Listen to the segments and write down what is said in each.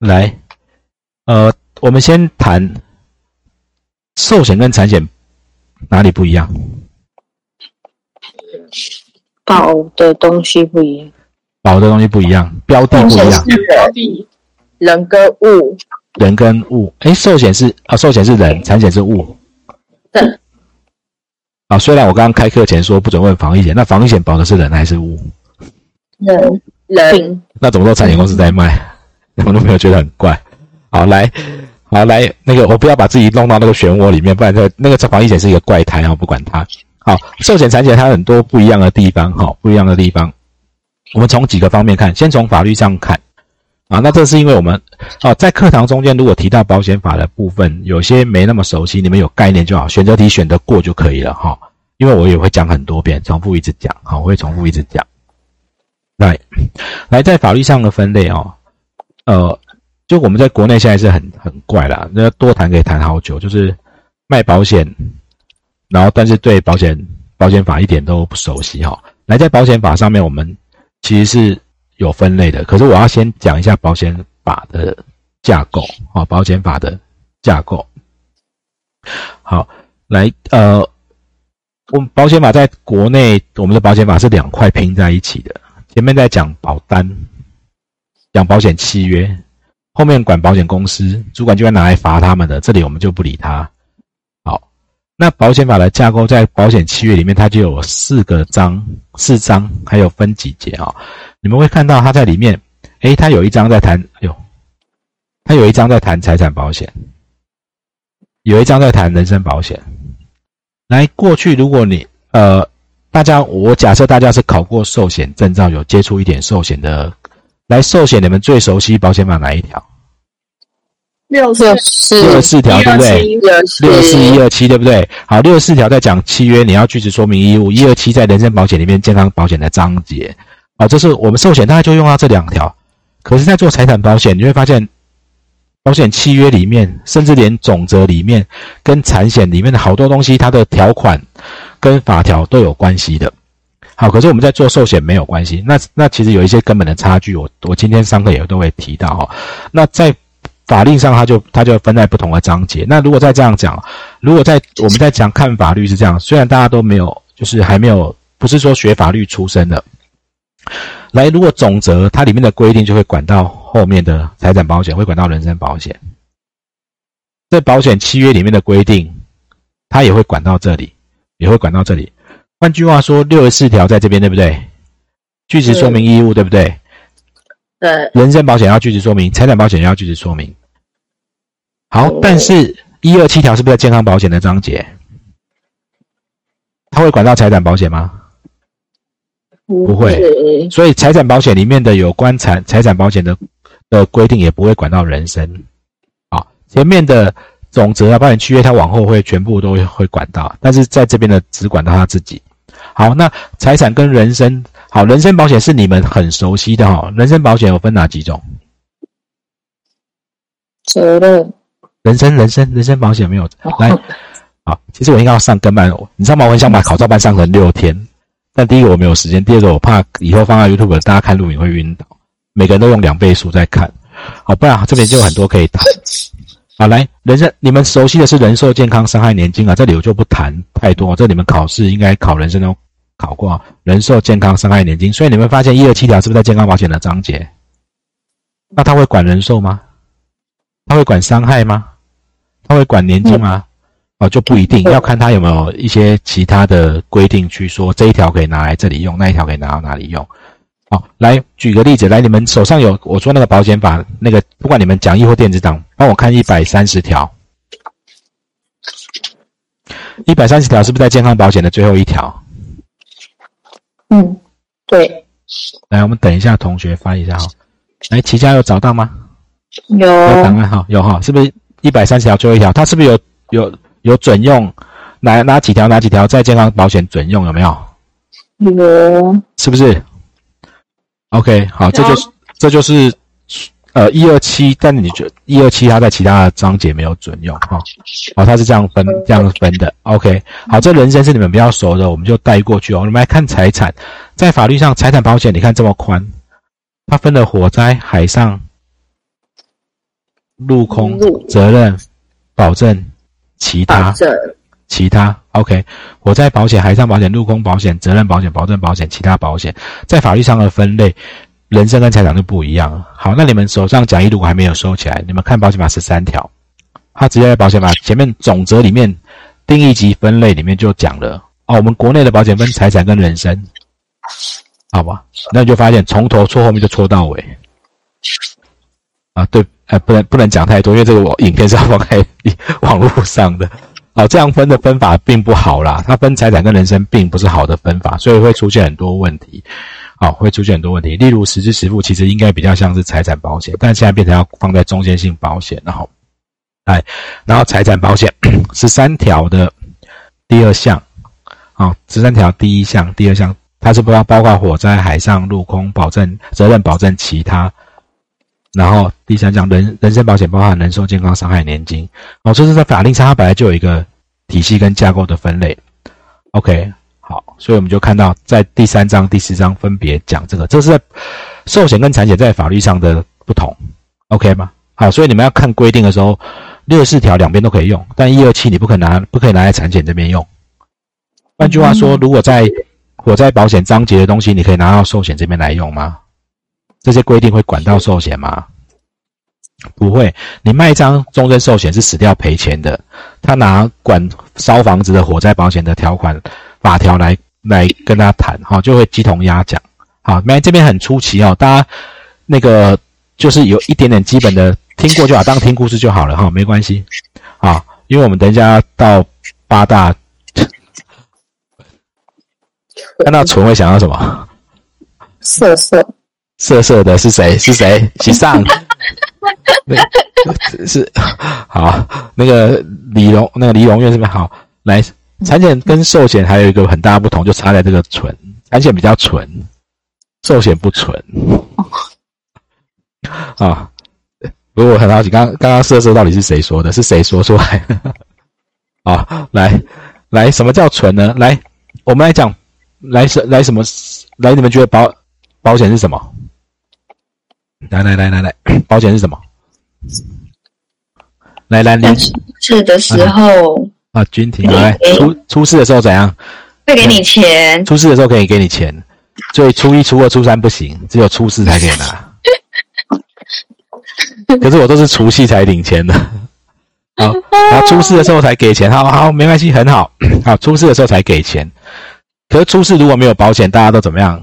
来，呃，我们先谈寿险跟产险哪里不一样？保的东西不一样，保的东西不一样，标的不一样，标的人跟物，人跟物。哎，寿险是啊，寿险是人，产险是物。对。啊，虽然我刚刚开课前说不准问防疫险，那防疫险保的是人还是物？人人。那怎么说产险公司在卖？我都没有觉得很怪。好，来，好来，那个我不要把自己弄到那个漩涡里面，不然这那个防疫险是一个怪胎啊，不管它。好，寿险、产险它很多不一样的地方，哈，不一样的地方。我们从几个方面看，先从法律上看，啊，那这是因为我们，啊，在课堂中间如果提到保险法的部分，有些没那么熟悉，你们有概念就好，选择题选得过就可以了，哈。因为我也会讲很多遍，重复一直讲，好，我会重复一直讲。来，来，在法律上的分类哦，呃，就我们在国内现在是很很怪啦，那多谈可以谈好久，就是卖保险。然后，但是对保险保险法一点都不熟悉哈。来，在保险法上面，我们其实是有分类的。可是我要先讲一下保险法的架构啊，保险法的架构。好，来，呃，我们保险法在国内，我们的保险法是两块拼在一起的。前面在讲保单，讲保险契约，后面管保险公司，主管就会拿来罚他们的。这里我们就不理他。好那保险法的架构在保险契约里面，它就有四个章、四章，还有分几节啊？你们会看到它在里面，诶，它有一章在谈，哎呦，它有一章在谈财产保险，有一章在谈人身保险。来，过去如果你呃，大家我假设大家是考过寿险证照，有接触一点寿险的，来寿险你们最熟悉保险法哪一条？六四六十四条对不对？六四一二七对不对？好，六十四条在讲契约，你要据实说明义务。一二七在人身保险里面健康保险的章节。好，这是我们寿险大概就用到这两条。可是，在做财产保险，你会发现，保险契约里面，甚至连总则里面跟产险里面的好多东西，它的条款跟法条都有关系的。好，可是我们在做寿险没有关系。那那其实有一些根本的差距，我我今天上课也都会提到哈。那在法令上，它就它就分在不同的章节。那如果再这样讲，如果在我们在讲看法律是这样，虽然大家都没有，就是还没有，不是说学法律出身的，来，如果总则它里面的规定就会管到后面的财产保险，会管到人身保险，在保险契约里面的规定，它也会管到这里，也会管到这里。换句话说，六十四条在这边，对不对？据实说明义务，对不对？对。人身保险要据实说明，财产保险要据实说明。好，但是一二七条是不是在健康保险的章节？他会管到财产保险吗？不会，所以财产保险里面的有关财财产保险的的规定也不会管到人身。好，前面的总则啊、保险契约，它往后会全部都会管到，但是在这边的只管到他自己。好，那财产跟人身，好，人身保险是你们很熟悉的哈。人身保险有分哪几种？责任。人身人身人身保险没有来，好，其实我应该要上跟班，你知道吗？我很想把考照班上成六天，但第一个我没有时间，第二个我怕以后放在 YouTube 大家看录影会晕倒，每个人都用两倍速在看，好，不然这边就有很多可以谈。好，来，人身你们熟悉的是人寿、健康、伤害、年金啊，这里我就不谈太多，这你们考试应该考人身都考过，人寿、健康、伤害、年金，所以你们发现一二七条是不是在健康保险的章节？那他会管人寿吗？他会管伤害吗？他会管年金吗？哦，就不一定要看他有没有一些其他的规定去说这一条可以拿来这里用，那一条可以拿到哪里用。好，来举个例子，来，你们手上有我说那个保险法那个，不管你们讲义或电子档，帮我看一百三十条。一百三十条是不是在健康保险的最后一条？嗯，对。来，我们等一下，同学翻一下哈。来，齐家有找到吗？有。有档案哈，有哈，是不是？一百三十条最后一条，它是不是有有有准用？哪哪几条？哪几条在健康保险准用？有没有？有，是不是？OK，好，这就是这就是呃一二七，但你觉一二七它在其他的章节没有准用哈？好，它是这样分这样分的。OK，好，这人生是你们比较熟的，我们就带过去哦。我们来看财产，在法律上财产保险，你看这么宽，它分了火灾、海上。陆空责任保证其他其他 OK，火灾保险、海上保险、陆空保险、责任保险、保证保险、其他保险，在法律上的分类，人身跟财产就不一样。好，那你们手上讲义如果还没有收起来，你们看保险法十三条，它直接在保险法前面总则里面定义及分类里面就讲了哦，我们国内的保险分财产跟人身，好吧？那你就发现从头错后面就错到尾。啊，对，呃，不能不能讲太多，因为这个我影片是要放在网络上的。哦，这样分的分法并不好啦，它分财产跟人身并不是好的分法，所以会出现很多问题。好，会出现很多问题，例如实支实付，其实应该比较像是财产保险，但现在变成要放在中间性保险，然后，哎，然后财产保险十三条的第二项，好，十三条第一项、第二项，它是不要包括火灾、海上、陆空保证责任保证其他。然后第三项人人身保险包含人寿、健康、伤害、年金。哦，这是在法令上它本来就有一个体系跟架构的分类。OK，好，所以我们就看到在第三章、第四章分别讲这个，这是在寿险跟产险在法律上的不同。OK 吗？好，所以你们要看规定的时候，六十四条两边都可以用，但一二七你不可拿，不可以拿来产险这边用。换句话说，如果在火灾保险章节的东西，你可以拿到寿险这边来用吗？这些规定会管到寿险吗？不会。你卖一张终身寿险是死掉赔钱的，他拿管烧房子的火灾保险的条款法条来来跟他谈，哈，就会鸡同鸭讲。好，没这边很出奇哦，大家那个就是有一点点基本的听过就好，当听故事就好了哈，没关系。啊，因为我们等一下到八大，看到纯会想要什么？色色。色色的是谁？是谁？喜上，是好那个李荣，那个李荣院是不是好？来，产险跟寿险还有一个很大不同，就差在这个纯，产险比较纯，寿险不纯。啊，不过我很好奇，刚刚刚色色到底是谁说的？是谁说出来？啊，来来，什么叫纯呢？来，我们来讲，来什来什么？来，你们觉得保保险是什么？来来来来来，保险是什么？来来，你是的时候啊，君婷来出出事的时候怎样？会给你钱。出事的时候可以给你钱，所以初一、初二、初三不行，只有初四才可以拿。可是我都是除夕才领钱的，好，然后出事的时候才给钱。好好，没关系，很好。好，初四的时候才给钱。可是初四如果没有保险，大家都怎么样？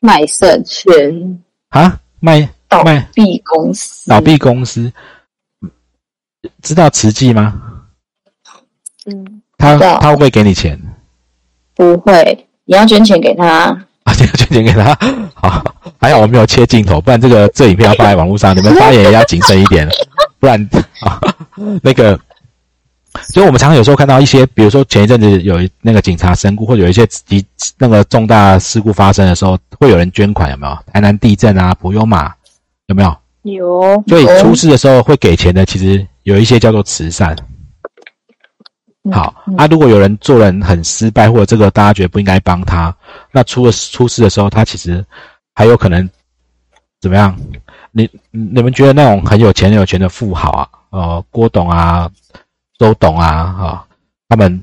卖肾钱。啊，卖倒闭公司，倒闭公司，知道慈济吗？嗯，他他会不会给你钱？不会，你要捐钱给他啊！你要捐钱给他，好，还好我没有切镜头，不然这个这影片要放在网络上，你们发言也要谨慎一点，不然啊，那个，所以我们常常有时候看到一些，比如说前一阵子有那个警察身故，或者有一些急那个重大事故发生的时候。会有人捐款有没有？台南地震啊，普悠玛有没有？有。所以出事的时候会给钱的，其实有一些叫做慈善。好，啊，如果有人做人很失败，或者这个大家觉得不应该帮他，那出了出事的时候，他其实还有可能怎么样？你你们觉得那种很有钱很有钱的富豪啊，呃，郭董啊，周董啊，哈，他们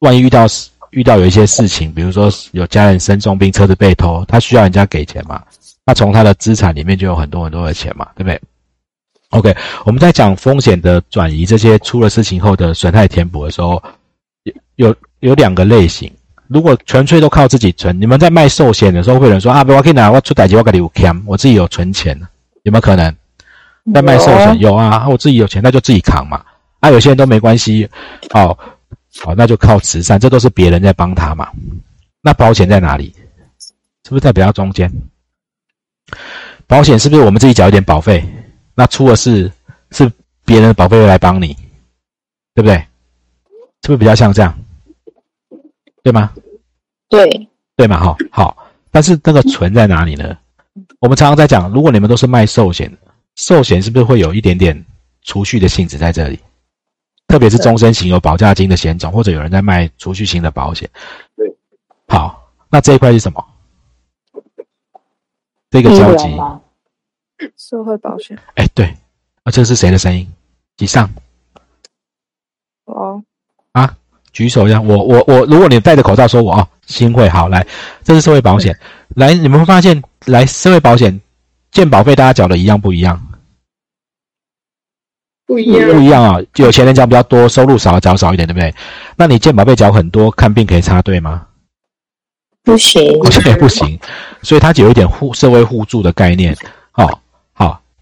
万一遇到事。遇到有一些事情，比如说有家人生重病、车子被偷，他需要人家给钱嘛？那从他的资产里面就有很多很多的钱嘛，对不对？OK，我们在讲风险的转移，这些出了事情后的损害填补的时候，有有有两个类型。如果纯粹都靠自己存，你们在卖寿险的时候，会有人说啊，我可以拿我出代金，我给你五 K，我自己有存钱，有没有可能？在卖寿险有啊，我自己有钱，那就自己扛嘛。啊，有些人都没关系，好。好，那就靠慈善，这都是别人在帮他嘛。那保险在哪里？是不是在比较中间？保险是不是我们自己缴一点保费？那出了事是别人的保费来帮你，对不对？是不是比较像这样？对吗？对，对嘛？哈，好。但是那个存在哪里呢？我们常常在讲，如果你们都是卖寿险，寿险是不是会有一点点储蓄的性质在这里？特别是终身型有保价金的险种，或者有人在卖储蓄型的保险。对，好，那这一块是什么？这个交集，社会保险哎，对，啊，这是谁的声音？几上哦，啊？举手一下！我我我，如果你戴着口罩说我哦，新会好来，这是社会保险。来，你们会发现，来社会保险健保费大家缴的一样不一样？不一样不一样啊！有钱人缴比较多，收入少缴少一点，对不对？那你健保费缴很多，看病可以插队吗？不行，好像也不行，所以它有一点互社会互助的概念。好、好，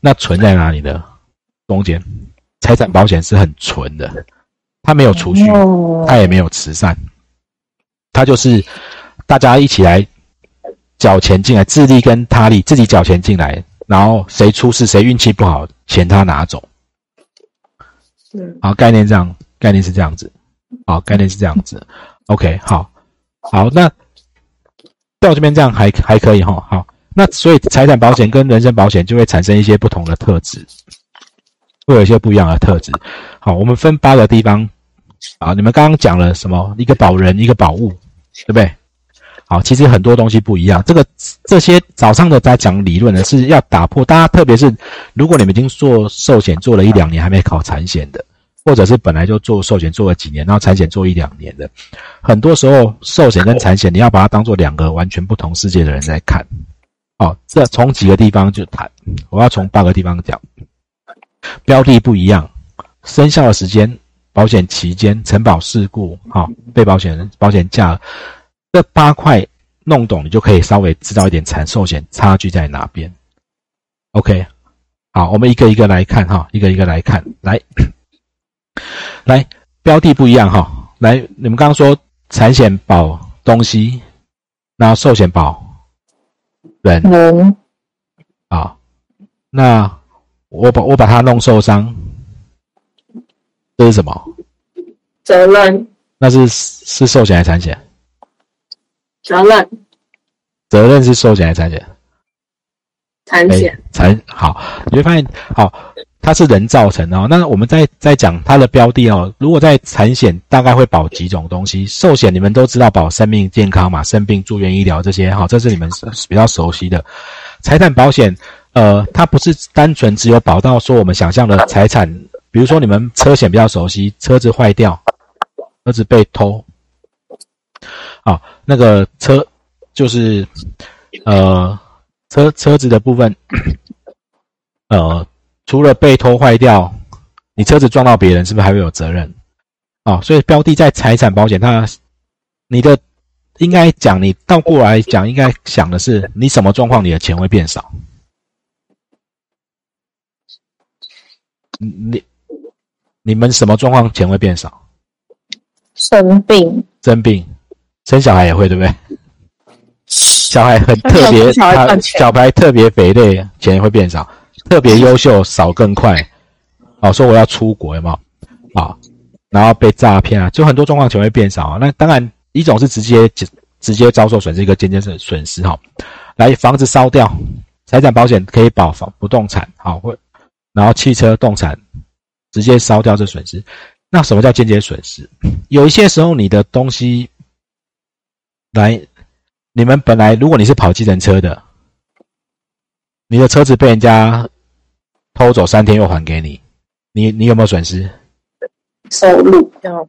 那存在哪里呢？中间，财产保险是很纯的，它没有储蓄，哦它也没有慈善，它就是大家一起来缴钱进来，自力跟他力，自己缴钱进来，然后谁出事谁运气不好，钱他拿走。嗯，好，概念这样，概念是这样子。好，概念是这样子。OK，好，好，那到这边这样还还可以哈。好，那所以财产保险跟人身保险就会产生一些不同的特质，会有一些不一样的特质。好，我们分八个地方啊，你们刚刚讲了什么？一个保人，一个保物，对不对？好，其实很多东西不一样。这个这些早上的在讲理论呢，是要打破大家，特别是如果你们已经做寿险做了一两年还没考产险的，或者是本来就做寿险做了几年，然后产险做一两年的，很多时候寿险跟产险你要把它当做两个完全不同世界的人在看。好，这从几个地方就谈，我要从八个地方讲，标的不一样，生效的时间、保险期间、承保事故、好被保险人、保险价。这八块弄懂，你就可以稍微知道一点产寿险差距在哪边。OK，好，我们一个一个来看哈，一个一个来看，来，来标的不一样哈，来，你们刚刚说产险保东西，那寿险保人人啊，那我把我把他弄受伤，这是什么？责任那是是寿险还是产险？责任责任是寿险还是产险？哎产险，产好，你会发现好，它是人造成的哦。那我们再再讲它的标的哦。如果在产险，大概会保几种东西。寿险你们都知道保生命健康嘛，生病住院医疗这些哈，这是你们比较熟悉的。财产保险，呃，它不是单纯只有保到说我们想象的财产，比如说你们车险比较熟悉，车子坏掉，车子被偷，啊，那个车就是呃。车车子的部分，呃，除了被偷坏掉，你车子撞到别人，是不是还会有责任？啊、所以标的在财产保险，它你的应该讲，你倒过来讲，应该想的是，你什么状况你的钱会变少？你你们什么状况钱会变少？生病，生病，生小孩也会，对不对？小孩很特别，小孩特别肥的，钱会变少；特别优秀，少更快。哦，说我要出国，有没有？啊，然后被诈骗啊，就很多状况全会变少啊。那当然，一种是直接直接遭受损失，一个间接损损失哈。来，房子烧掉，财产保险可以保房不动产，好，或然后汽车动产直接烧掉这损失。那什么叫间接损失？有一些时候你的东西来。你们本来如果你是跑计程车的，你的车子被人家偷走三天又还给你，你你有没有损失？收入有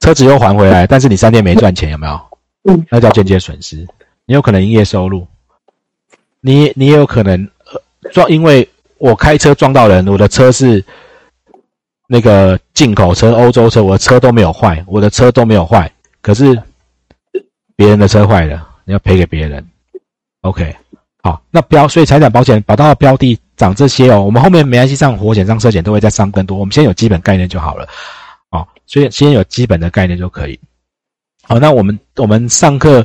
车子又还回来，但是你三天没赚钱，有没有？嗯，那叫间接损失。你有可能营业收入，你你也有可能呃撞，因为我开车撞到人，我的车是那个进口车、欧洲车，我的车都没有坏，我的车都没有坏，可是别人的车坏了。你要赔给别人，OK，好，那标所以财产保险保到的标的涨这些哦，我们后面没关系上火险上车险都会再上更多，我们先有基本概念就好了，哦，所以先有基本的概念就可以。好，那我们我们上课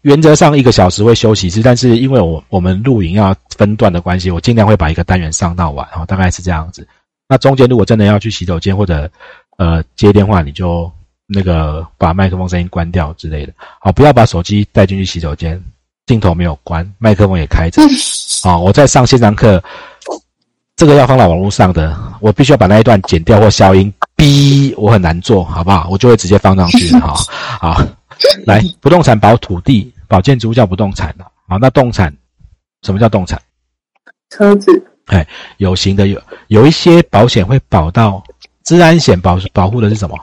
原则上一个小时会休息一次，但是因为我我们录影要分段的关系，我尽量会把一个单元上到完，哦，大概是这样子。那中间如果真的要去洗手间或者呃接电话，你就。那个把麦克风声音关掉之类的，好，不要把手机带进去洗手间，镜头没有关，麦克风也开着。啊，我在上线上课，这个要放到网络上的，我必须要把那一段剪掉或消音，B 我很难做，好不好？我就会直接放上去 哈。好，来，不动产保土地，保建筑叫不动产了。好，那动产什么叫动产？车子，有形的有有一些保险会保到治安险保保护的是什么？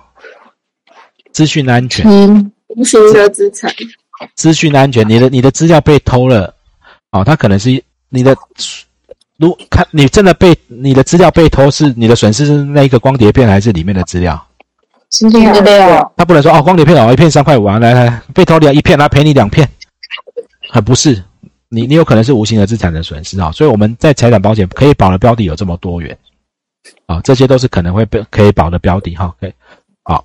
资讯安全，嗯，无形的资产，资讯安全，你的你的资料被偷了，哦，他可能是你的，如看你真的被你的资料被偷，是你的损失是那一个光碟片还是里面的资料？资料。资料，他不能说哦，光碟片哦，一片三块五啊，来来被偷了一片，来赔你两片，啊，不是，你你有可能是无形的资产的损失啊、所以我们在财产保险可以保的标的有这么多元，啊、这些都是可能会被可以保的标的哈，可以，好，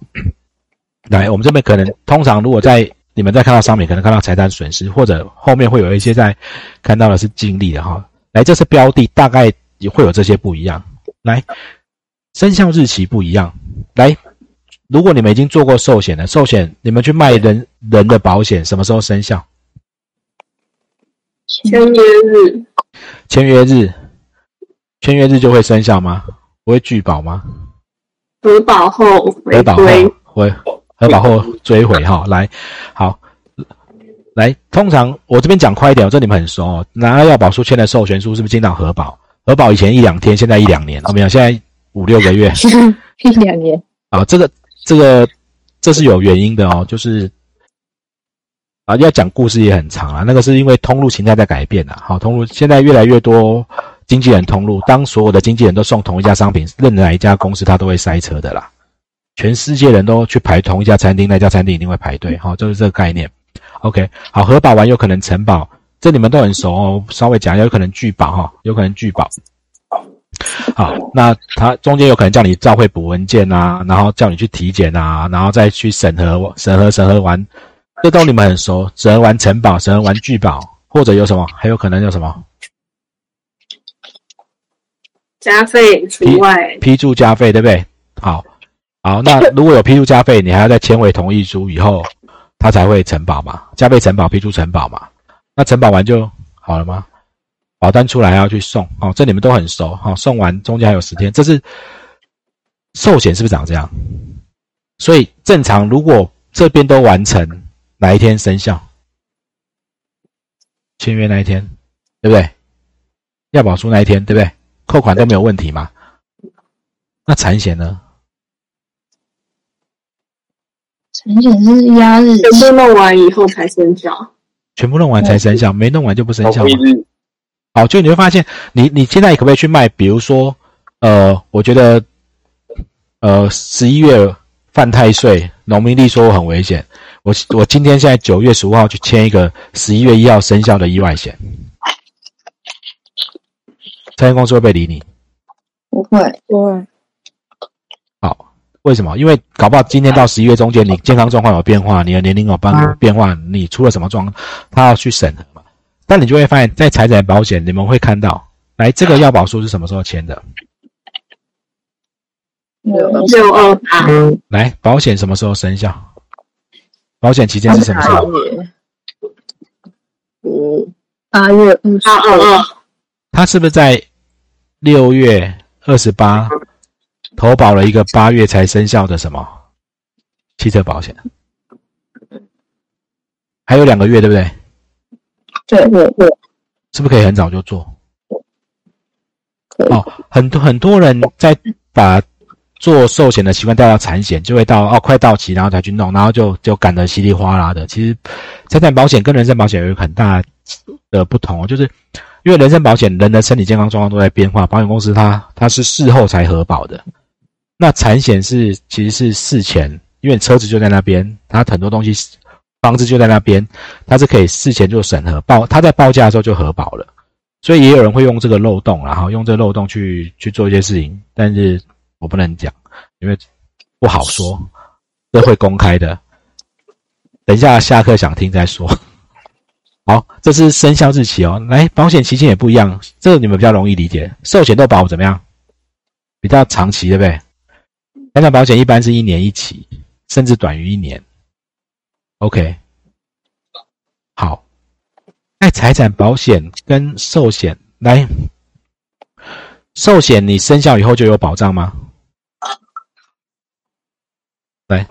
来，我们这边可能通常如果在你们在看到商品，可能看到财产损失，或者后面会有一些在看到的是净利的哈，来，这是标的，大概也会有这些不一样，来，生效日期不一样，来。如果你们已经做过寿险了，寿险你们去卖人人的保险，什么时候生效？签约日，签约日，签约日就会生效吗？不会拒保吗？核保后回保后归，回核保后追回哈，来，好，来，通常我这边讲快一点，我这你们很熟哦。拿到要保书签的授权书，是不是经常核保？核保以前一两天，现在一两年，哦没有，现在五六个月。一两年，啊，这个这个这是有原因的哦，就是啊，要讲故事也很长啊。那个是因为通路形态在改变啊。好，通路现在越来越多经纪人通路，当所有的经纪人都送同一家商品，任哪一家公司他都会塞车的啦。全世界人都去排同一家餐厅，那家餐厅一定会排队。好、就是这个概念。OK，好，核保完有可能承保，这你们都很熟哦。稍微讲一下，有可能拒保哈、有可能拒保。好，那他中间有可能叫你照会补文件啊，然后叫你去体检啊，然后再去审核，审核审核完，这都你们很熟，审核完承保，审核完拒保，或者有什么，还有可能有什么加费除外，批注加费，对不对？好，好，那如果有批注加费，你还要再签回同意书以后，他才会承保嘛，加费承保，批注承保嘛，那承保完就好了吗？保单出来还要去送哦，这你们都很熟哈、哦。送完中间还有十天，这是寿险是不是长这样？所以正常如果这边都完成，哪一天生效？签约那一天，对不对？要保书那一天，对不对？扣款都没有问题嘛？那产险呢？产险是压日全部弄完以后才生效。全部弄完才生效，没弄完就不生效吗同？意日好，就你会发现，你你现在可不可以去卖？比如说，呃，我觉得，呃，十一月犯太岁，农民历说我很危险。我我今天现在九月十五号去签一个十一月一号生效的意外险，财险公司会不会理你？不会，对，好，为什么？因为搞不好今天到十一月中间，你健康状况有变化，你的年龄有变变化，你出了什么状，他要去审核嘛。但你就会发现，在财产保险，你们会看到，来这个要保书是什么时候签的？六二八，来，保险什么时候生效？保险期间是什么时候？五，八月二十二二二，他是不是在六月二十八投保了一个八月才生效的什么汽车保险？还有两个月，对不对？对我我，是不是可以很早就做？哦，很多很多人在把做寿险的习惯带到产险，就会到哦快到期，然后才去弄，然后就就赶得稀里哗啦的。其实财产保险跟人身保险有一个很大的不同哦，就是因为人身保险人的身体健康状况都在变化，保险公司它它是事后才核保的。那产险是其实是事前，因为车子就在那边，它很多东西房子就在那边，它是可以事前就审核报，它在报价的时候就核保了。所以也有人会用这个漏洞，然后用这个漏洞去去做一些事情，但是我不能讲，因为不好说，这会公开的。等一下下课想听再说。好，这是生效日期哦。来，保险期间也不一样，这个你们比较容易理解。寿险都保怎么样？比较长期，对不对？财产保险一般是一年一期，甚至短于一年。OK，好。在财产保险跟寿险来，寿险你生效以后就有保障吗？来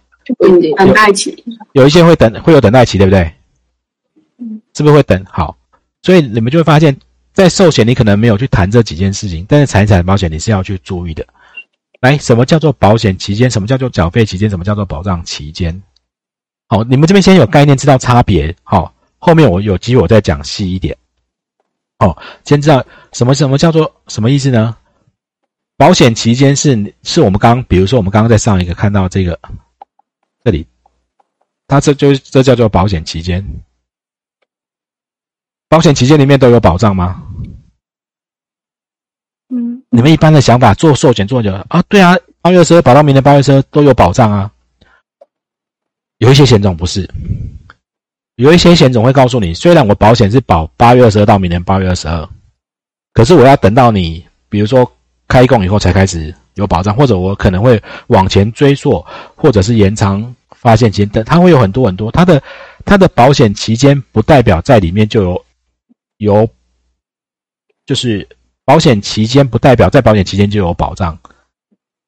等待期，有一些会等，会有等待期，对不对？是不是会等？好，所以你们就会发现，在寿险你可能没有去谈这几件事情，但是财产保险你是要去注意的。来，什么叫做保险期间？什么叫做缴费期间？什么叫做保障期间？好，你们这边先有概念，知道差别。好，后面我有机会我再讲细一点。好，先知道什么什么叫做什么意思呢？保险期间是是我们刚，比如说我们刚刚在上一个看到这个这里，它这就这叫做保险期间。保险期间里面都有保障吗？你们一般的想法，做寿险做久了啊？对啊，八月二十二保到明年八月二十二都有保障啊。有一些险种不是，有一些险种会告诉你，虽然我保险是保八月二十二到明年八月二十二，可是我要等到你，比如说开工以后才开始有保障，或者我可能会往前追溯，或者是延长发现期等，它会有很多很多。它的它的保险期间不代表在里面就有有，就是保险期间不代表在保险期间就有保障，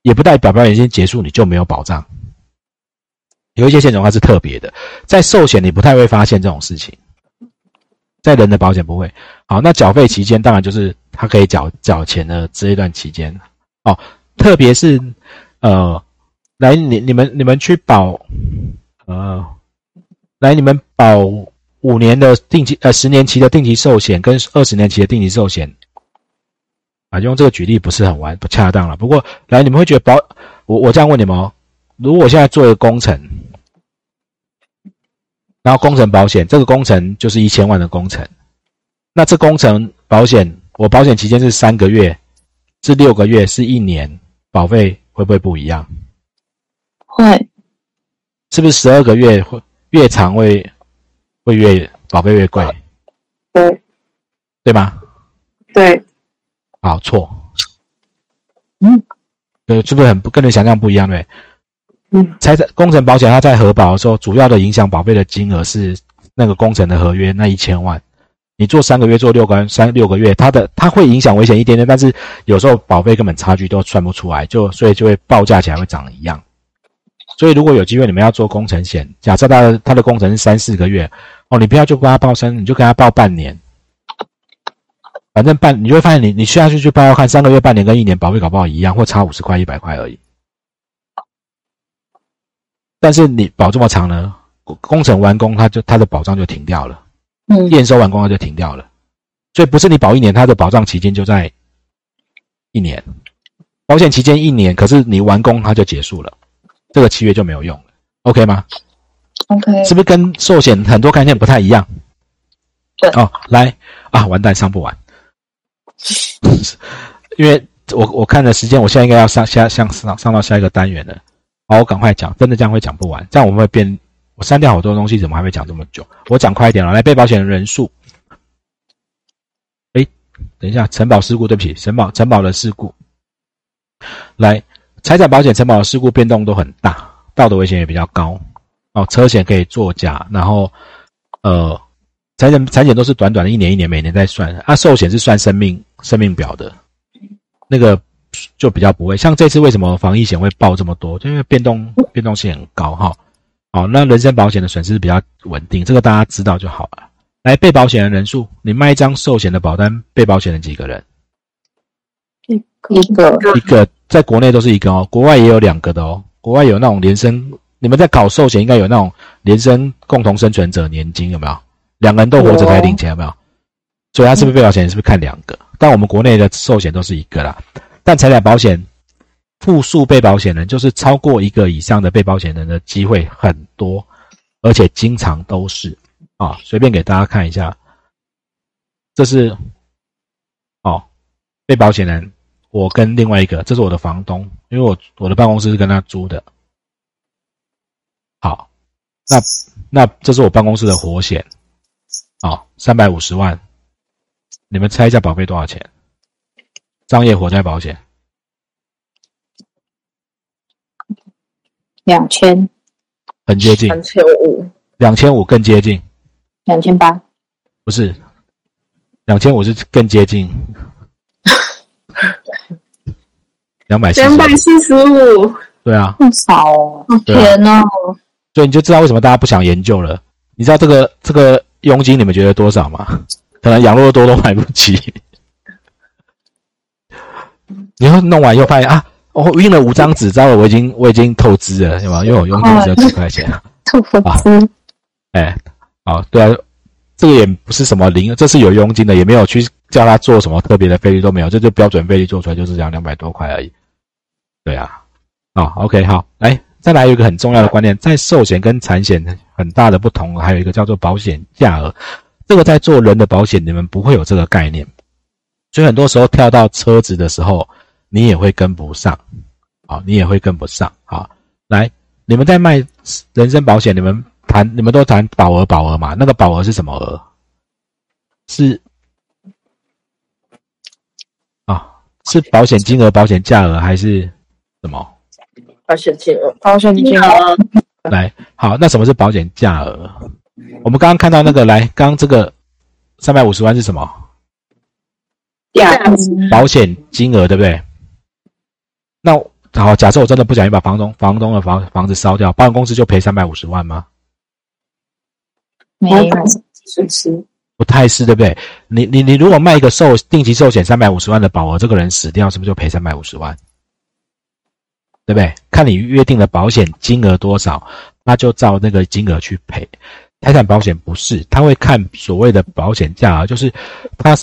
也不代表保险期结束你就没有保障。有一些险种它是特别的，在寿险你不太会发现这种事情，在人的保险不会。好，那缴费期间当然就是他可以缴缴钱的这一段期间。哦，特别是呃，来你你们你们去保呃，来你们保五年的定期呃十年期的定期寿险跟二十年期的定期寿险啊，用这个举例不是很完不恰当了。不过来你们会觉得保我我这样问你们哦，如果我现在做一个工程。然后工程保险，这个工程就是一千万的工程，那这工程保险，我保险期间是三个月，是六个月，是一年，保费会不会不一样？会，是不是十二个月会越长会会越保费越贵？对，对吗？对，好，错，嗯，对，是不是很跟你想象不一样？对。嗯，财产工程保险，它在核保的时候，主要的影响保费的金额是那个工程的合约那一千万。你做三个月，做六个三六个月，它的它会影响危险一点点，但是有时候保费根本差距都算不出来，就所以就会报价起来会长一样。所以如果有机会你们要做工程险，假设他的他的工程是三四个月，哦，你不要就跟他报三，你就跟他报半年，反正半你就会发现你你需要去去报看三个月、半年跟一年保费搞不好一样，或差五十块、一百块而已。但是你保这么长呢？工程完工，它就它的保障就停掉了。嗯，验收完工，它就停掉了。所以不是你保一年，它的保障期间就在一年，保险期间一年，可是你完工它就结束了，这个契约就没有用了。OK 吗？OK，是不是跟寿险很多概念不太一样？对哦，来啊，完蛋，上不完，因为我我看的时间，我现在应该要上下上上上到下一个单元了。好，我赶快讲，真的这样会讲不完，这样我们会变。我删掉好多东西，怎么还会讲这么久？我讲快一点了，来，被保险人数。哎，等一下，承保事故，对不起，承保承保的事故。来，财产保险承保的事故变动都很大，道德危险也比较高。哦，车险可以作假，然后呃，财险财险都是短短的一年一年，每年在算。啊，寿险是算生命生命表的，那个。就比较不会像这次为什么防疫险会报这么多？就因为变动变动性很高哈。好，那人身保险的损失比较稳定，这个大家知道就好了。来，被保险的人数，你卖一张寿险的保单，被保险的几个人？一一个一个，在国内都是一个哦，国外也有两个的哦。国外有那种连生，你们在搞寿险应该有那种连生共同生存者年金有没有？两个人都活着才领钱有没有？所以他是不是被保险人？是不是看两个？但我们国内的寿险都是一个啦。但财产保险，复数被保险人就是超过一个以上的被保险人的机会很多，而且经常都是啊。随便给大家看一下，这是哦，被保险人，我跟另外一个，这是我的房东，因为我我的办公室是跟他租的。好，那那这是我办公室的活险，啊，三百五十万，你们猜一下保费多少钱？商业火灾保险两千，很接近，两千五，两千五更接近，两千八，不是，两千五是更接近，两百两百四十五，对啊，更少哦，天呐，所以你就知道为什么大家不想研究了。你知道这个这个佣金你们觉得多少吗？可能养乐多都买不起。你要弄完以后发现啊，我印了五张纸，糟了，我已经我已经透支了，是吧？因为我佣金只有几块钱。透支。哎，好，对啊，这个也不是什么零，这是有佣金的，也没有去叫他做什么特别的费率都没有，这就标准费率做出来就是这样两百多块而已。对啊，好，OK，好，来，再来有一个很重要的观念，在寿险跟产险很大的不同，还有一个叫做保险价额，这个在做人的保险，你们不会有这个概念，所以很多时候跳到车子的时候，你也会跟不上，啊，你也会跟不上，啊，来，你们在卖人身保险，你们。谈你们都谈保额保额嘛？那个保额是什么额？是啊，是保险金额、保险价额还是什么？保险金额、保险金额。来，好，那什么是保险价额？我们刚刚看到那个，来，刚刚这个三百五十万是什么？价保险金额对不对？那好，假设我真的不小心把房东房东的房房子烧掉，保险公司就赔三百五十万吗？没有损失，不太是，对不对？你你你如果卖一个寿定期寿险三百五十万的保额，这个人死掉是不是就赔三百五十万？对不对？看你约定的保险金额多少，那就照那个金额去赔。财产保险不是，他会看所谓的保险价额，就是他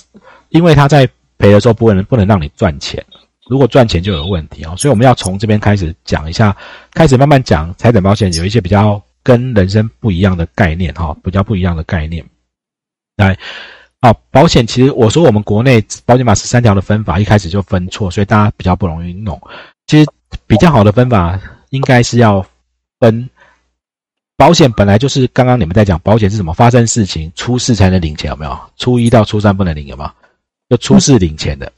因为他在赔的时候不能不能让你赚钱，如果赚钱就有问题哦。所以我们要从这边开始讲一下，开始慢慢讲财产保险有一些比较。跟人生不一样的概念，哈，比较不一样的概念。来，啊，保险其实我说我们国内保险法十三条的分法一开始就分错，所以大家比较不容易弄。其实比较好的分法应该是要分保险本来就是刚刚你们在讲保险是什么？发生事情出事才能领钱，有没有？初一到初三不能领，有没有？就出事领钱的，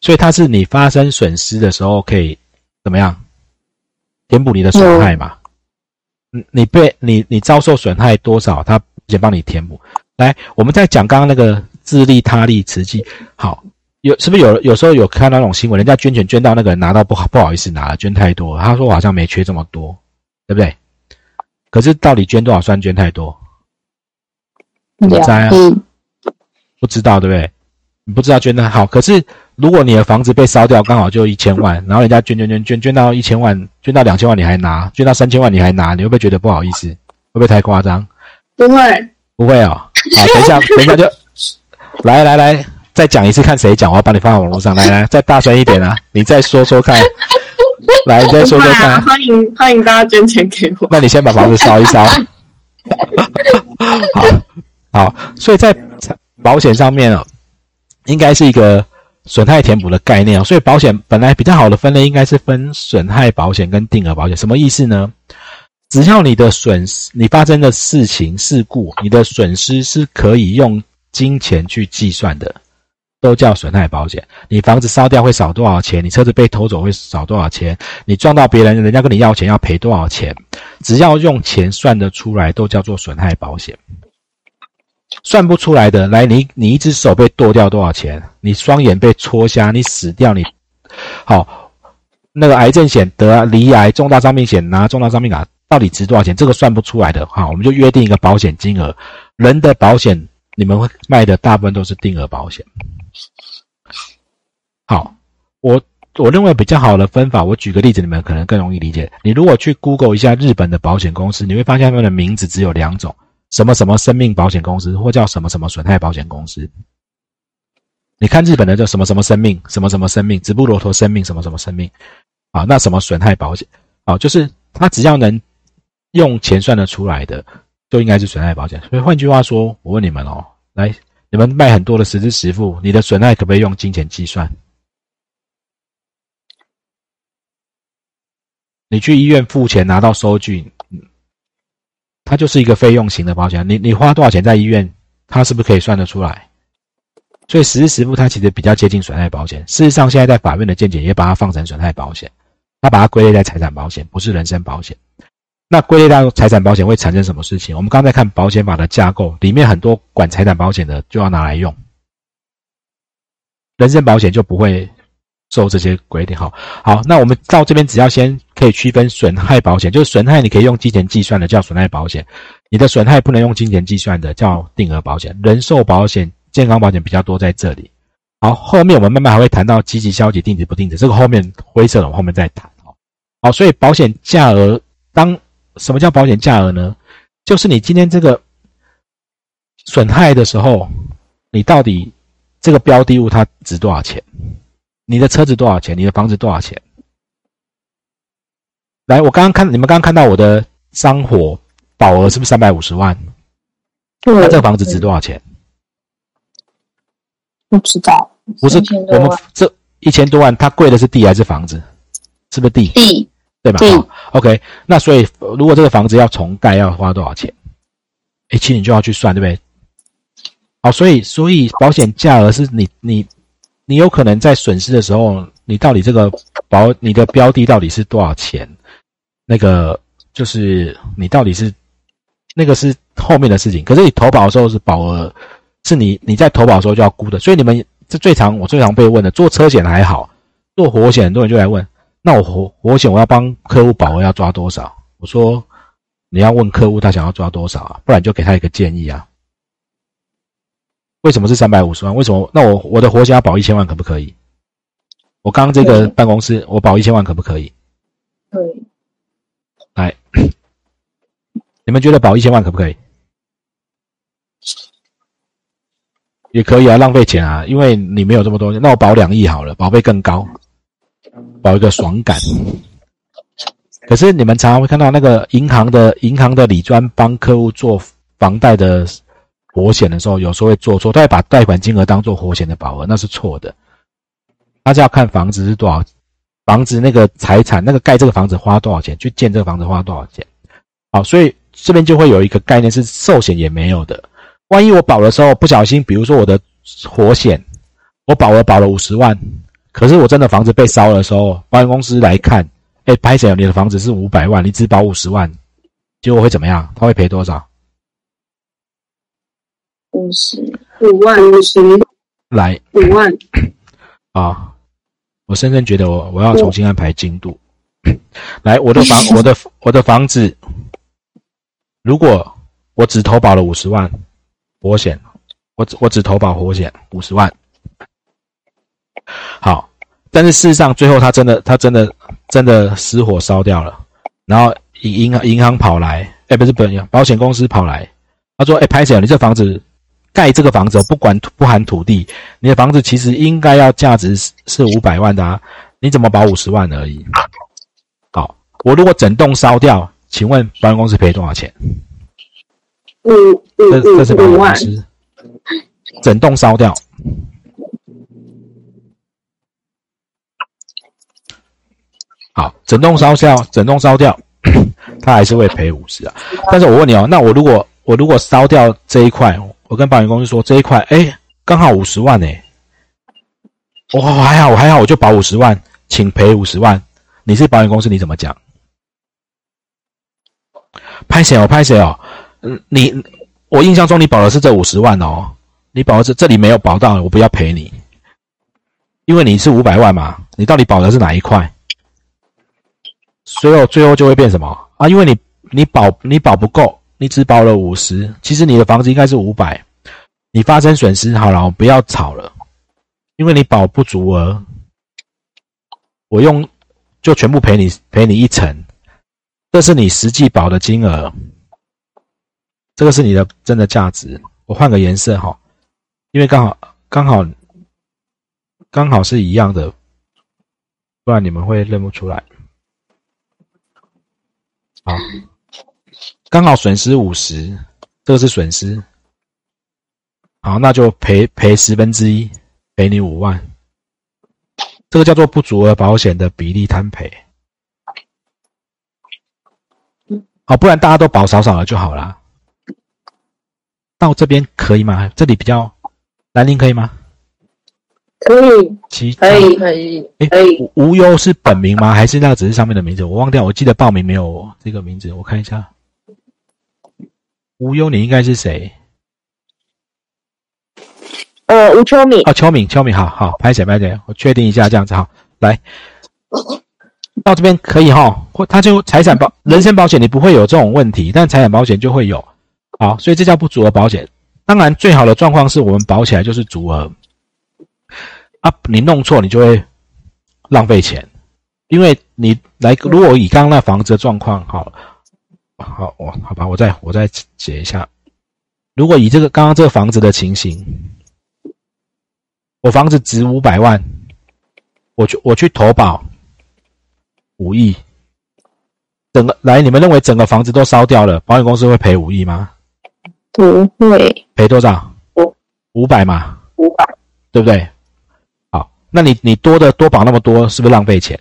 所以它是你发生损失的时候可以怎么样填补你的损害嘛？你你被你你遭受损害多少，它先帮你填补。来，我们再讲刚刚那个自利他利慈济，好，有是不是有有时候有看到那种新闻，人家捐钱捐到那个人拿到不好不好意思拿了，捐太多，他说我好像没缺这么多，对不对？可是到底捐多少算捐太多？怎么猜啊？不知道对不对？你不知道捐的好，可是。如果你的房子被烧掉，刚好就一千万，然后人家捐捐捐捐捐到一千万，捐到两千万你还拿，捐到三千万你还拿，你会不会觉得不好意思？会不会太夸张？不会，不会哦。好，等一下，等一下就来来来，再讲一次，看谁讲，我要把你放在网络上。来来，再大声一点啊！你再说说看，来，你再说说看。欢迎欢迎大家捐钱给我。那你先把房子烧一烧。好，好，所以在保险上面哦，应该是一个。损害填补的概念啊，所以保险本来比较好的分类应该是分损害保险跟定额保险。什么意思呢？只要你的损失、你发生的事情、事故，你的损失是可以用金钱去计算的，都叫损害保险。你房子烧掉会少多少钱？你车子被偷走会少多少钱？你撞到别人，人家跟你要钱要赔多少钱？只要用钱算得出来，都叫做损害保险。算不出来的，来，你你一只手被剁掉多少钱？你双眼被戳瞎，你死掉，你好，那个癌症险得离癌，重大伤病险拿重大伤病卡，到底值多少钱？这个算不出来的，好，我们就约定一个保险金额。人的保险，你们会卖的大部分都是定额保险。好，我我认为比较好的分法，我举个例子，你们可能更容易理解。你如果去 Google 一下日本的保险公司，你会发现他们的名字只有两种。什么什么生命保险公司，或叫什么什么损害保险公司？你看日本的叫什么什么生命，什么什么生命，直布罗陀生命，什么什么生命？啊，那什么损害保险？啊，就是他只要能用钱算得出来的，就应该是损害保险。所以换句话说，我问你们哦，来，你们卖很多的实支实付，你的损害可不可以用金钱计算？你去医院付钱拿到收据。它就是一个费用型的保险，你你花多少钱在医院，它是不是可以算得出来？所以实时实付它其实比较接近损害保险。事实上，现在在法院的见解也把它放成损害保险，它把它归类在财产保险，不是人身保险。那归类到财产保险会产生什么事情？我们刚才看保险法的架构，里面很多管财产保险的就要拿来用，人身保险就不会。受这些规定，好好，那我们到这边只要先可以区分损害保险，就是损害你可以用金钱计算的叫损害保险，你的损害不能用金钱计算的叫定额保险，人寿保险、健康保险比较多在这里。好，后面我们慢慢还会谈到积极、消极、定值、不定值，这个后面灰色的我们后面再谈。好，好，所以保险价额，当什么叫保险价额呢？就是你今天这个损害的时候，你到底这个标的物它值多少钱？你的车子多少钱？你的房子多少钱？来，我刚刚看你们刚刚看到我的商火保额是不是三百五十万？那这个房子值多少钱？不知道，不是我们这一千多万，它贵的是地还是房子？是不是地？地对吧？地好 OK，那所以呃如果这个房子要重盖，要花多少钱？哎，其实你就要去算，对不对？好，所以所以保险价额是你你你有可能在损失的时候，你到底这个保你的标的到底是多少钱？那个就是你到底是那个是后面的事情，可是你投保的时候是保额，是你你在投保的时候就要估的，所以你们这最常我最常被问的，做车险还好，做活险很多人就来问，那我活活险我要帮客户保额要抓多少？我说你要问客户他想要抓多少啊，不然就给他一个建议啊。为什么是三百五十万？为什么？那我我的活险要保一千万可不可以？我刚刚这个办公室我保一千万可不可以？对，来，你们觉得保一千万可不可以？也可以啊，浪费钱啊，因为你没有这么多。那我保两亿好了，保费更高，保一个爽感。可是你们常常会看到那个银行的银行的理专帮客户做房贷的活险的时候，有时候会做错，他会把贷款金额当做活险的保额，那是错的。他就要看房子是多少，房子那个财产，那个盖这个房子花多少钱，去建这个房子花多少钱。好，所以这边就会有一个概念是寿险也没有的。万一我保的时候不小心，比如说我的活险，我保额保了五十万，可是我真的房子被烧的时候，保险公司来看，哎，拍起来你的房子是五百万，你只保五十万，结果会怎么样？他会赔多少？五十五万五十来五万，啊，我深深觉得我我要重新安排进度。来，我的房，我的我的房子，如果我只投保了五十万活险，我只我只投保活险五十万，好，但是事实上最后他真的他真的真的失火烧掉了，然后银银行银行跑来，哎，不是不是保险公司跑来，他说，哎，拍姐，你这房子盖这个房子不管不含土地，你的房子其实应该要价值是是五百万的啊，你怎么保五十万而已？好，我如果整栋烧掉，请问保险公司赔多少钱？五五五五万，司整栋烧掉。好，整栋烧掉，整栋烧掉，他还是会赔五十啊。但是我问你哦，那我如果我如果烧掉这一块，我跟保险公司说这一块，哎，刚好五十万呢，我还好，我还好，我就保五十万，请赔五十万。你是保险公司，你怎么讲？拍谁哦？拍谁哦？嗯，你我印象中你保的是这五十万哦，你保的是这里没有保到，我不要赔你，因为你是五百万嘛，你到底保的是哪一块？所以最后就会变什么啊？因为你你保你保不够，你只保了五十，其实你的房子应该是五百，你发生损失好了，不要吵了，因为你保不足额，我用就全部赔你赔你一层，这是你实际保的金额。这个是你的真的价值。我换个颜色哈，因为刚好刚好刚好是一样的，不然你们会认不出来。好，刚好损失五十，这个是损失。好，那就赔赔十分之一，赔你五万。这个叫做不足额保险的比例摊赔。好，不然大家都保少少的就好啦。到这边可以吗？这里比较，兰陵可以吗？可以其可以可以，哎可以，无无忧是本名吗？还是那个只是上面的名字？我忘掉，我记得报名没有这个名字，我看一下。无忧，你应该是谁？呃，吴秋敏，哦，秋敏，秋敏，好好，拍谁拍谁，我确定一下，这样子好，来，到这边可以哈，或他就财产保人身保险你不会有这种问题，但财产保险就会有。好，所以这叫不足额保险。当然，最好的状况是我们保起来就是足额啊，你弄错你就会浪费钱，因为你来如果以刚刚那房子的状况，好，好我好吧，我再我再解一下，如果以这个刚刚这个房子的情形，我房子值五百万，我去我去投保五亿，整个来你们认为整个房子都烧掉了，保险公司会赔五亿吗？不会，赔多少？五五百嘛，五百，对不对？好，那你你多的多保那么多，是不是浪费钱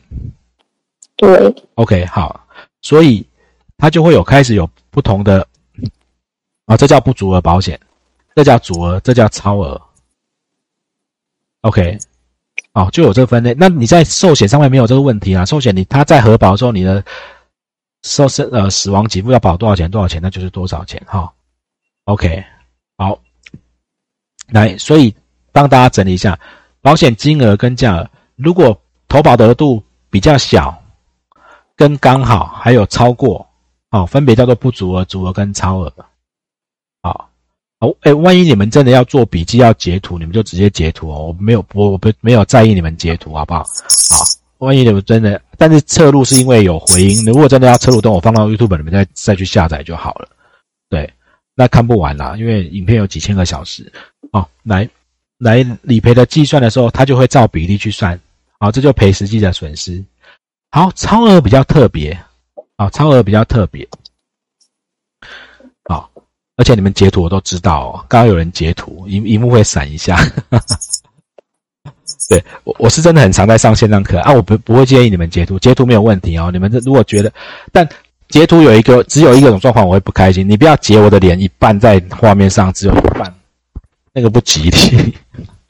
对，？OK，好，所以它就会有开始有不同的啊，这叫不足额保险，这叫足额，这叫超额。OK，好，就有这个分类。那你在寿险上面没有这个问题啊？寿险你它在核保的时候，你的寿生呃死亡给付要保多少钱？多少钱？那就是多少钱哈。OK，好，来，所以帮大家整理一下保险金额跟价额。如果投保的额度比较小，跟刚好还有超过，哦，分别叫做不足额、足额跟超额。好，哦，哎，万一你们真的要做笔记要截图，你们就直接截图哦，我没有，我我不没有在意你们截图，好不好？好，万一你们真的，但是侧录是因为有回音，如果真的要侧录，等我放到 YouTube，里面再再去下载就好了。对。那看不完啦，因为影片有几千个小时。哦，来来理赔的计算的时候，它就会照比例去算。好，这就赔实际的损失。好，超额比较特别。啊，超额比较特别。好，而且你们截图我都知道哦。刚刚有人截图，荧荧幕会闪一下。对我我是真的很常在上线上课啊，我不不会建议你们截图，截图没有问题哦。你们这如果觉得，但截图有一个只有一个种状况我会不开心，你不要截我的脸一半在画面上，只有一半，那个不吉利，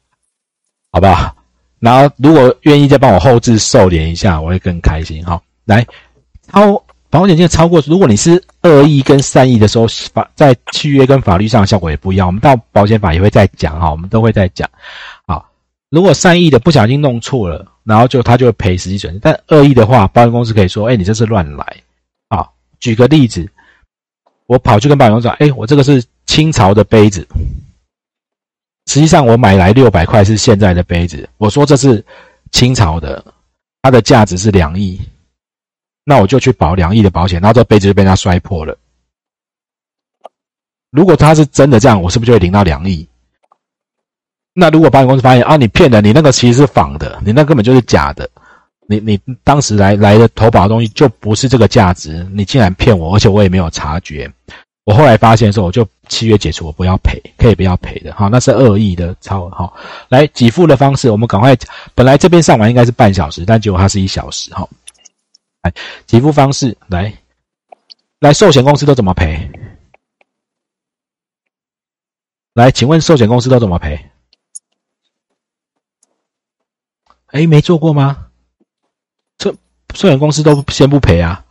好不好？然后如果愿意再帮我后置瘦脸一下，我会更开心。好，来超保险金超过，如果你是恶意跟善意的时候，法在契约跟法律上的效果也不一样。我们到保险法也会再讲哈，我们都会再讲。好，如果善意的不小心弄错了，然后就他就会赔实际损失，但恶意的话，保险公司可以说，哎，你这是乱来。啊，举个例子，我跑去跟保险公司说，哎，我这个是清朝的杯子，实际上我买来六百块是现在的杯子，我说这是清朝的，它的价值是两亿，那我就去保两亿的保险，然后这杯子就被他摔破了。如果他是真的这样，我是不是就会领到两亿？那如果保险公司发现啊，你骗人，你那个其实是仿的，你那根本就是假的。你你当时来来的投保的东西就不是这个价值，你竟然骗我，而且我也没有察觉。我后来发现的时候，我就契约解除，我不要赔，可以不要赔的。哈，那是恶意的超额。好，来给付的方式，我们赶快。本来这边上完应该是半小时，但结果它是一小时。哈，来给付方式，来来寿险公司都怎么赔？来，请问寿险公司都怎么赔？哎，没做过吗？这寿险公司都先不赔啊？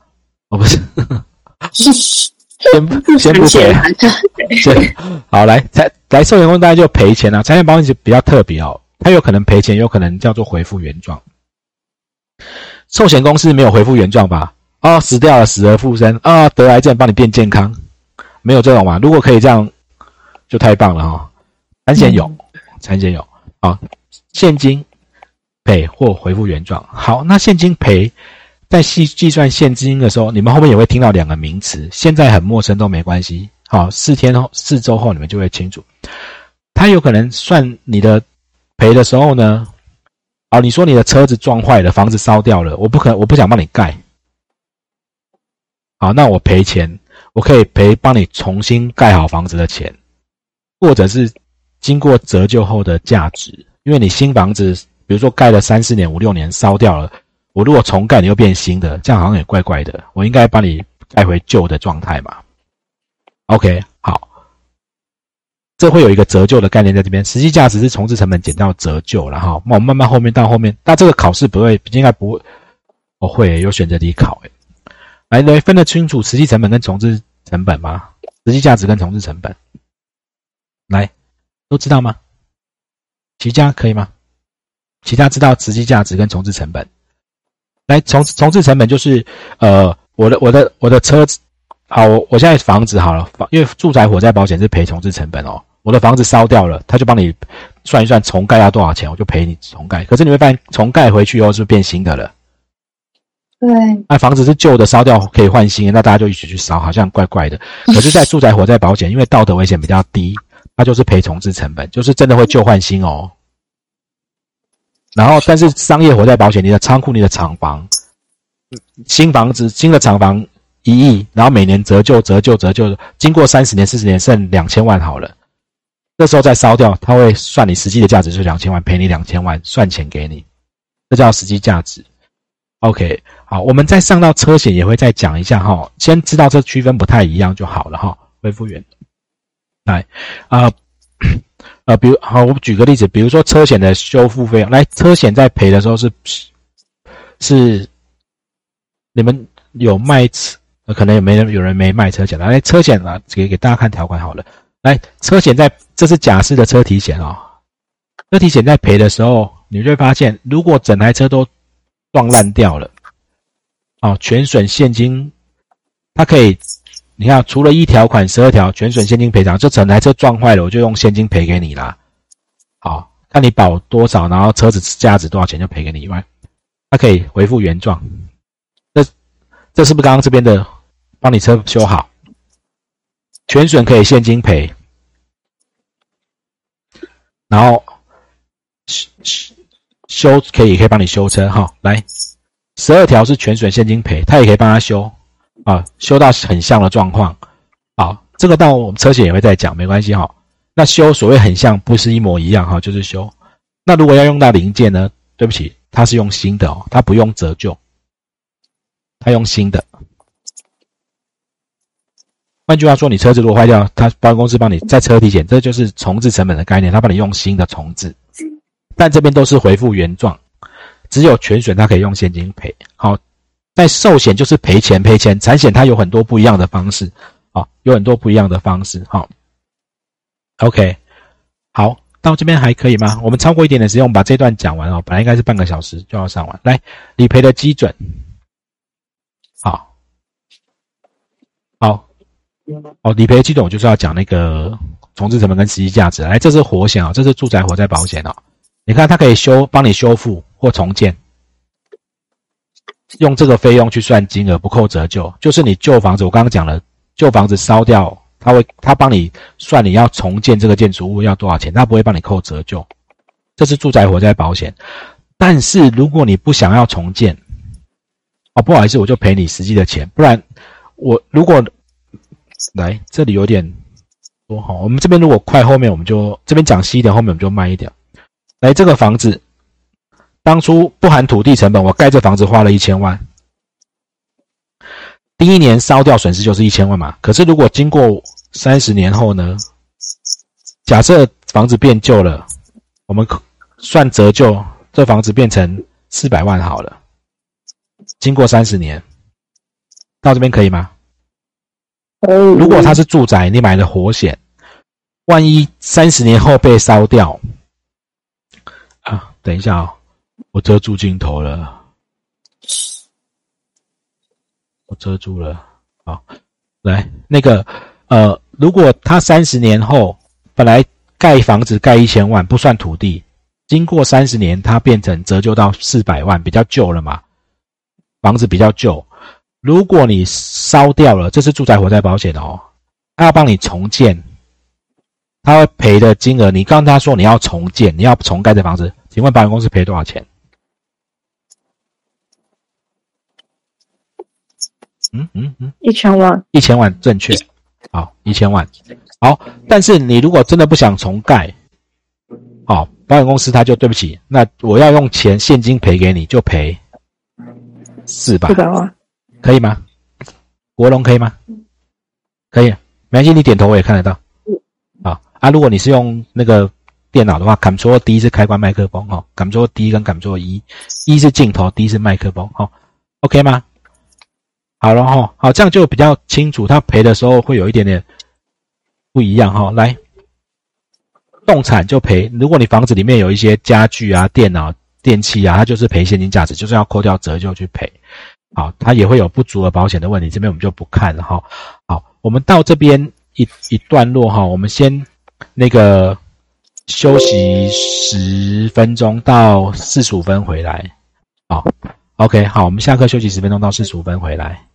哦，不是，先不 先不赔、啊。对，好来，财来寿险公司大家就赔钱啊。财险保险比较特别哦，它有可能赔钱，有可能叫做回复原状。寿险公司没有回复原状吧？哦，死掉了，死而复生啊、哦，得癌症帮你变健康，没有这种嘛？如果可以这样，就太棒了哈、哦。产险有，产险有啊、哦，现金。赔或回复原状。好，那现金赔在细计算现金的时候，你们后面也会听到两个名词，现在很陌生都没关系。好，四天后、四周后你们就会清楚。他有可能算你的赔的时候呢，啊，你说你的车子撞坏了，房子烧掉了，我不可，我不想帮你盖。好，那我赔钱，我可以赔帮你重新盖好房子的钱，或者是经过折旧后的价值，因为你新房子。比如说盖了三四年、五六年烧掉了，我如果重盖，你又变新的，这样好像也怪怪的。我应该把你盖回旧的状态嘛？OK，好，这会有一个折旧的概念在这边，实际价值是重置成本减掉折旧了哈。那我慢慢后面到后面，那这个考试不会，应该不会，我会有选择题考诶。来，来分得清楚实际成本跟重置成本吗？实际价值跟重置成本，来，都知道吗？齐家可以吗？其他知道实际价值跟重置成本，来重重置成本就是呃我的我的我的车子好，我我现在房子好了，房因为住宅火灾保险是赔重置成本哦。我的房子烧掉了，他就帮你算一算重盖要多少钱，我就赔你重盖。可是你会发现重盖回去以后是不是变新的了？对，那房子是旧的，烧掉可以换新的，那大家就一起去烧，好像怪怪的。可是，在住宅火灾保险，因为道德危险比较低，它就是赔重置成本，就是真的会旧换新哦。然后，但是商业火灾保险，你的仓库、你的厂房，新房子、新的厂房一亿，然后每年折旧、折旧、折旧，经过三十年、四十年，剩两千万好了。这时候再烧掉，他会算你实际的价值是两千万，赔你两千万，算钱给你，这叫实际价值。OK，好，我们再上到车险也会再讲一下哈，先知道这区分不太一样就好了哈。恢复原，来，啊，比如好，我举个例子，比如说车险的修复费用，来，车险在赔的时候是是你们有卖车，可能有没人有人没卖车险的，来，车险啊，给给大家看条款好了，来，车险在这是假释的车体险哦，车体险在赔的时候，你会发现，如果整台车都撞烂掉了，哦，全损现金，它可以，你看，除了一条款十二条全损现金赔偿，这整台车撞坏了，我就用现金赔给你啦。好，看你保多少，然后车子价值多少钱就赔给你以外，它可以恢复原状。这这是不是刚刚这边的帮你车修好？全损可以现金赔，然后修。修可以可以帮你修车哈，来，十二条是全损现金赔，他也可以帮他修啊，修到很像的状况，好，这个到我们车险也会再讲，没关系哈。那修所谓很像，不是一模一样哈，就是修。那如果要用到零件呢？对不起，他是用新的哦，他不用折旧，他用新的。换句话说，你车子如果坏掉，他保险公司帮你在车体检，这就是重置成本的概念，他帮你用新的重置。但这边都是回复原状，只有全损它可以用现金赔。好，在寿险就是赔钱赔钱，产险它有很多不一样的方式，啊，有很多不一样的方式。好，OK，好，到这边还可以吗？我们超过一点点时间，我们把这段讲完哦。本来应该是半个小时就要上完。来，理赔的基准，好，好，哦，理赔基准我就是要讲那个重置成本跟实际价值。来，这是活险啊，这是住宅火灾保险啊。你看，它可以修，帮你修复或重建，用这个费用去算金额，不扣折旧。就是你旧房子，我刚刚讲了，旧房子烧掉，他会他帮你算你要重建这个建筑物要多少钱，他不会帮你扣折旧。这是住宅火灾保险。但是如果你不想要重建，哦，不好意思，我就赔你实际的钱。不然我如果来这里有点多哈，我们这边如果快后面我们就这边讲细一点，后面我们就慢一点。来，这个房子当初不含土地成本，我盖这房子花了一千万。第一年烧掉损失就是一千万嘛。可是如果经过三十年后呢？假设房子变旧了，我们算折旧，这房子变成四百万好了。经过三十年，到这边可以吗？如果它是住宅，你买了活险，万一三十年后被烧掉。啊等一下啊，我遮住镜头了，我遮住了。好，来那个呃，如果他三十年后本来盖房子盖一千万不算土地，经过三十年它变成折旧到四百万，比较旧了嘛，房子比较旧。如果你烧掉了，这是住宅火灾保险哦，他要帮你重建，他会赔的金额，你刚他说你要重建，你要重盖这房子。请问保险公司赔多少钱？嗯嗯嗯，一千万，一千万正确。好，一千万。好，但是你如果真的不想重盖，好，保险公司他就对不起，那我要用钱现金赔给你，就赔四百。四百万，可以吗？国龙可以吗？可以，没关系，你点头我也看得到。好啊，如果你是用那个。电脑的话，Ctrl D 是开关麦克风哈，Ctrl D 跟 Ctrl 一，一是镜头，D 是麦克风哈，OK 吗？好了哈，好这样就比较清楚，他赔的时候会有一点点不一样哈。来，动产就赔，如果你房子里面有一些家具啊、电脑、电器啊，它就是赔现金价值，就是要扣掉折旧去赔。好，它也会有不足额保险的问题，这边我们就不看了哈。好，我们到这边一一段落哈，我们先那个休息十分钟到四十五分回来。好，OK，好，我们下课休息十分钟到四十五分回来。